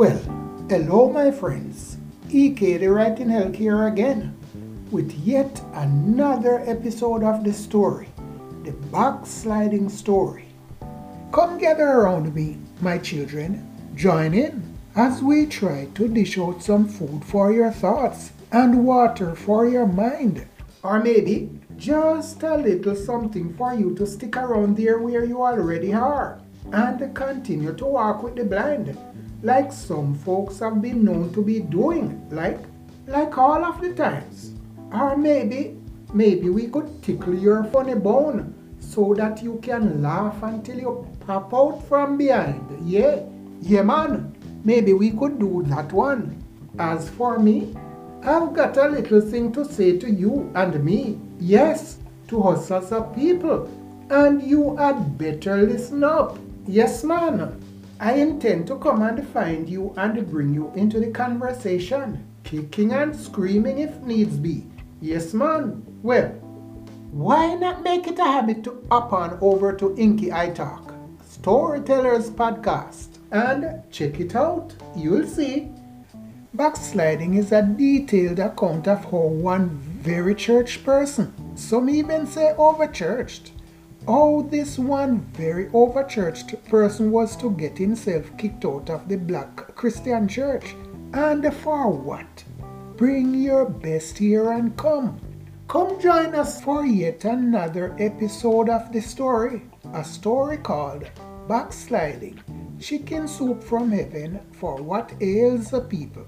Well, hello my friends. EK the Writing Elk here again with yet another episode of the story, the backsliding story. Come gather around me, my children. Join in as we try to dish out some food for your thoughts and water for your mind. Or maybe just a little something for you to stick around there where you already are and continue to walk with the blind like some folks have been known to be doing, like like all of the times. Or maybe maybe we could tickle your funny bone so that you can laugh until you pop out from behind. Yeah, yeah man, maybe we could do that one. As for me, I've got a little thing to say to you and me. Yes, to us as people. And you had better listen up. Yes, man. I intend to come and find you and bring you into the conversation, kicking and screaming if needs be. Yes, man. Well, why not make it a habit to up on over to Inky I Talk, Storytellers Podcast, and check it out. You'll see. Backsliding is a detailed account of how one very church person, some even say overchurched, how this one very overchurched person was to get himself kicked out of the black Christian church. And for what? Bring your best here and come. Come join us for yet another episode of the story. A story called Backsliding Chicken Soup from Heaven for What Ails the People.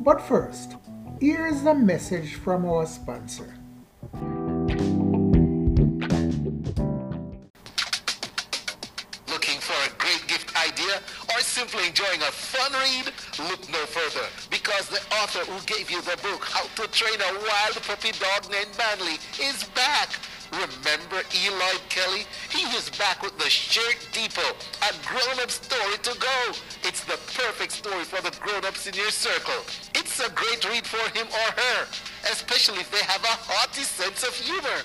But first, here's a message from our sponsor. Simply enjoying a fun read, look no further because the author who gave you the book, How to Train a Wild Puppy Dog Named Manly, is back. Remember Eli Kelly? He is back with the Shirt Depot, a grown-up story to go. It's the perfect story for the grown-ups in your circle. It's a great read for him or her, especially if they have a hearty sense of humor.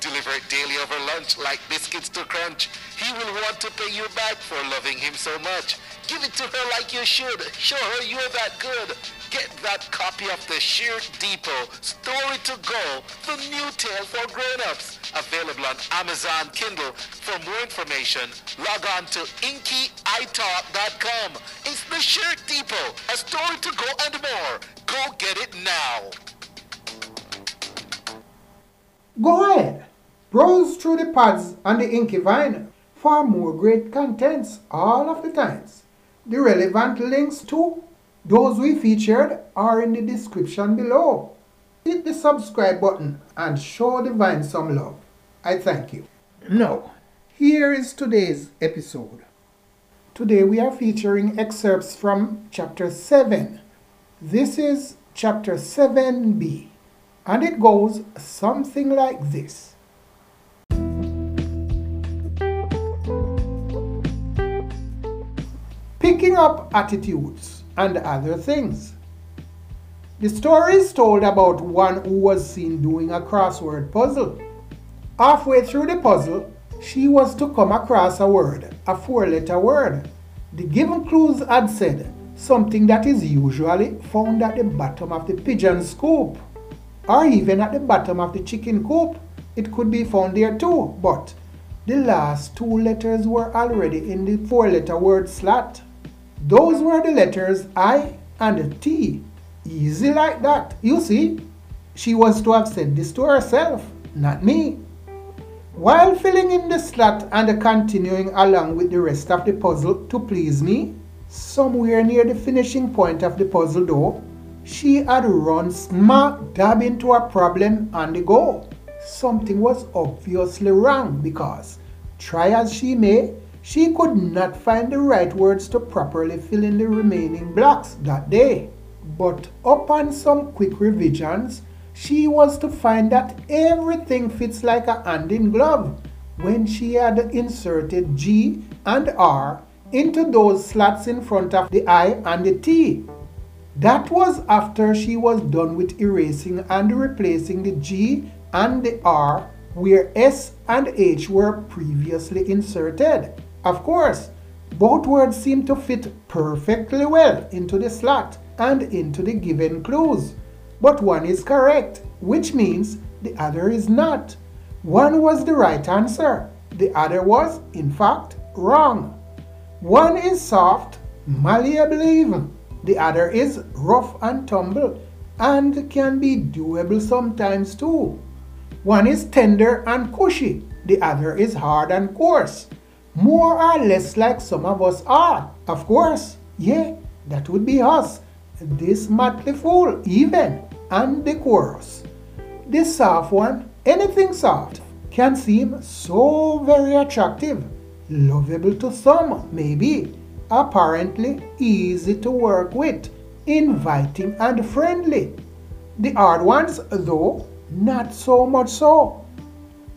Deliver it daily over lunch like biscuits to crunch. He will want to pay you back for loving him so much. Give it to her like you should. Show her you're that good. Get that copy of the Shirt Depot Story to Go, the new tale for grown-ups. Available on Amazon Kindle. For more information, log on to inkyitalk.com. It's the Shirt Depot, a story to go and more. Go get it now. Go ahead. Browse through the pods on the Inky Vine for more great contents all of the times. The relevant links to those we featured are in the description below. Hit the subscribe button and show the Vine some love. I thank you. Now, here is today's episode. Today we are featuring excerpts from chapter 7. This is chapter 7b, and it goes something like this. Picking up attitudes and other things. The story is told about one who was seen doing a crossword puzzle. Halfway through the puzzle, she was to come across a word, a four letter word. The given clues had said something that is usually found at the bottom of the pigeon scoop, or even at the bottom of the chicken coop. It could be found there too, but the last two letters were already in the four letter word slot. Those were the letters I and T. Easy like that. You see, she was to have said this to herself, not me. While filling in the slot and continuing along with the rest of the puzzle to please me, somewhere near the finishing point of the puzzle though, she had run smack dab into a problem on the go. Something was obviously wrong because, try as she may, she could not find the right words to properly fill in the remaining blocks that day. But upon some quick revisions, she was to find that everything fits like a hand in glove when she had inserted G and R into those slots in front of the I and the T. That was after she was done with erasing and replacing the G and the R where S and H were previously inserted. Of course, Both words seem to fit perfectly well into the slot and into the given clues. But one is correct, which means the other is not. One was the right answer, the other was, in fact, wrong. One is soft, malleable even, the other is rough and tumble and can be doable sometimes too. One is tender and cushy, the other is hard and coarse. More or less like some of us are, of course. Yeah, that would be us. This motley fool, even, and the decorous. This soft one, anything soft, can seem so very attractive, lovable to some, maybe, apparently easy to work with, inviting and friendly. The hard ones, though, not so much so.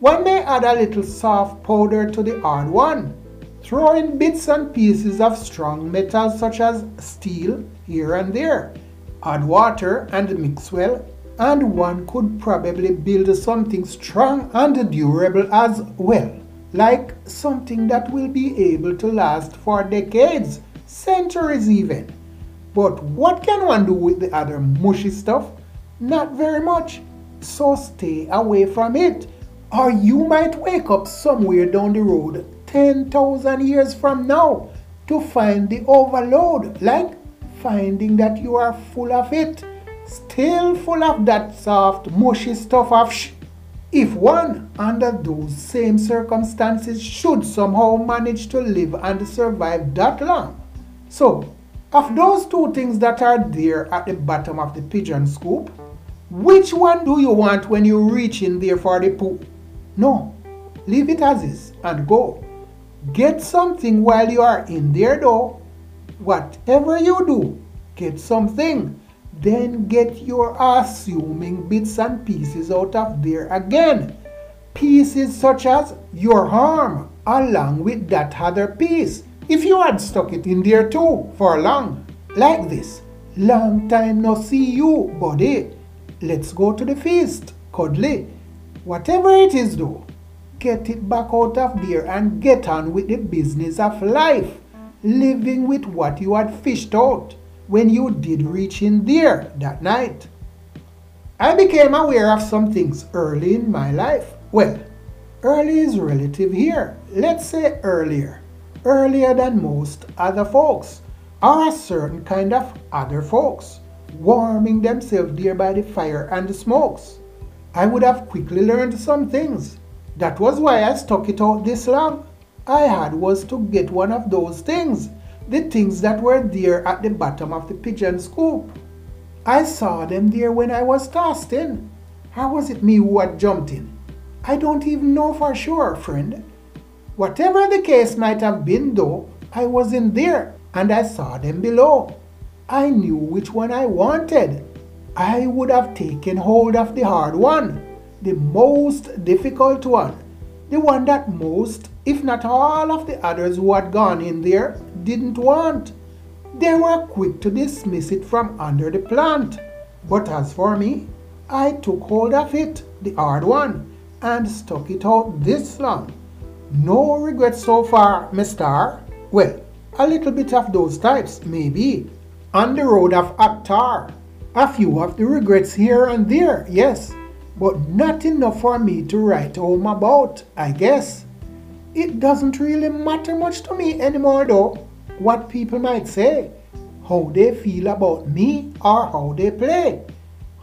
One may add a little soft powder to the hard one, throw in bits and pieces of strong metals such as steel here and there, add water and mix well, and one could probably build something strong and durable as well, like something that will be able to last for decades, centuries even. But what can one do with the other mushy stuff? Not very much. So stay away from it. Or you might wake up somewhere down the road 10,000 years from now to find the overload, like finding that you are full of it, still full of that soft, mushy stuff of sh. If one, under those same circumstances, should somehow manage to live and survive that long. So, of those two things that are there at the bottom of the pigeon scoop, which one do you want when you reach in there for the poo? No, leave it as is and go. Get something while you are in there though. Whatever you do, get something. Then get your assuming bits and pieces out of there again. Pieces such as your arm along with that other piece. If you had stuck it in there too for long. Like this. Long time no see you, buddy. Let's go to the feast, cuddly. Whatever it is though, get it back out of there and get on with the business of life, living with what you had fished out when you did reach in there that night. I became aware of some things early in my life. Well, early is relative here. Let's say earlier. Earlier than most other folks, or a certain kind of other folks warming themselves there by the fire and the smokes. I would have quickly learned some things. That was why I stuck it out this long. I had was to get one of those things, the things that were there at the bottom of the pigeon scoop. I saw them there when I was tossed in. How was it me who had jumped in? I don't even know for sure, friend. Whatever the case might have been, though, I was in there and I saw them below. I knew which one I wanted. I would have taken hold of the hard one, the most difficult one, the one that most, if not all of the others who had gone in there, didn't want. They were quick to dismiss it from under the plant. But as for me, I took hold of it, the hard one, and stuck it out this long. No regrets so far, Mister. Well, a little bit of those types, maybe, on the road of Akhtar. A few of the regrets here and there, yes, but not enough for me to write home about, I guess. It doesn't really matter much to me anymore, though, what people might say, how they feel about me, or how they play,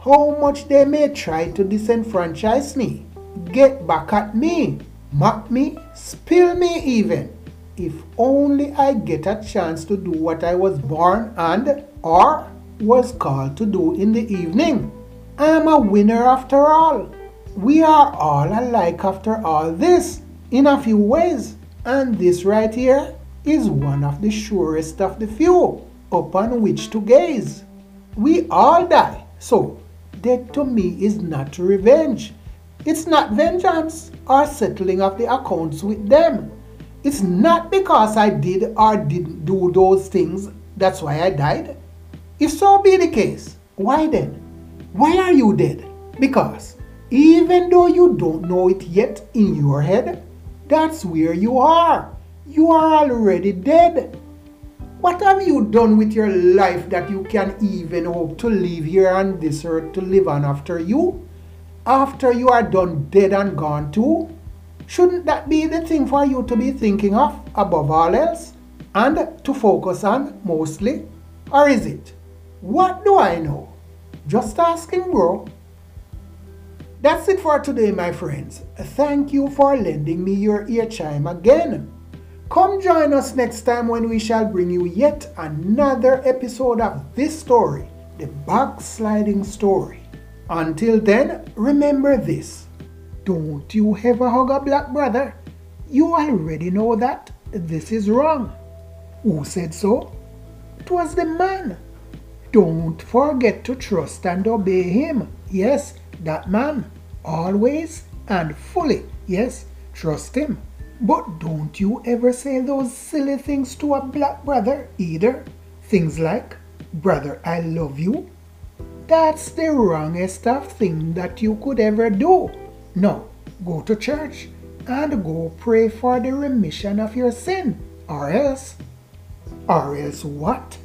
how much they may try to disenfranchise me, get back at me, mock me, spill me even if only I get a chance to do what I was born and or was called to do in the evening. I am a winner after all. We are all alike after all this in a few ways, and this right here is one of the surest of the few upon which to gaze. We all die, so death to me is not revenge. It's not vengeance or settling of the accounts with them. It's not because I did or didn't do those things that's why I died. If so be the case, why then? Why are you dead? Because even though you don't know it yet in your head, that's where you are. You are already dead. What have you done with your life that you can even hope to live here on this earth to live on after you? After you are done dead and gone too? Shouldn't that be the thing for you to be thinking of above all else? And to focus on mostly? Or is it? What do I know? Just asking, bro. That's it for today, my friends. Thank you for lending me your ear chime again. Come join us next time when we shall bring you yet another episode of this story, the backsliding story. Until then, remember this. Don't you ever hug a black brother. You already know that this is wrong. Who said so? It was the man. Don't forget to trust and obey him. Yes, that man. Always and fully. Yes, trust him. But don't you ever say those silly things to a black brother either. Things like, Brother, I love you. That's the wrongest of thing that you could ever do. No, go to church and go pray for the remission of your sin. Or else, or else what?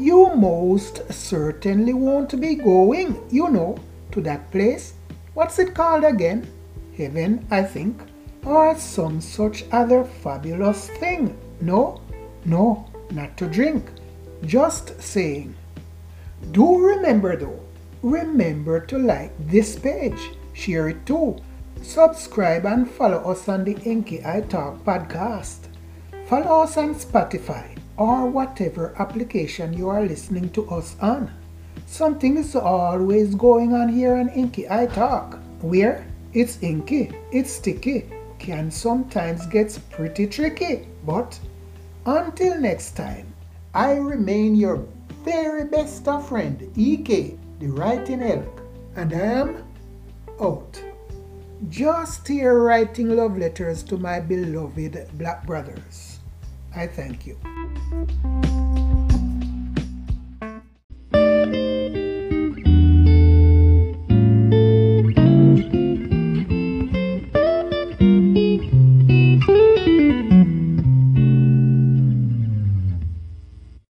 You most certainly won't be going, you know, to that place. What's it called again? Heaven, I think. Or some such other fabulous thing. No, no, not to drink. Just saying. Do remember though, remember to like this page, share it too, subscribe and follow us on the Inky I Talk podcast. Follow us on Spotify or whatever application you are listening to us on. Something is always going on here on Inky I Talk, where it's inky, it's sticky, can sometimes get pretty tricky. But until next time, I remain your very best of friend, EK, the writing elk, and I am out. Just here writing love letters to my beloved black brothers. I thank you.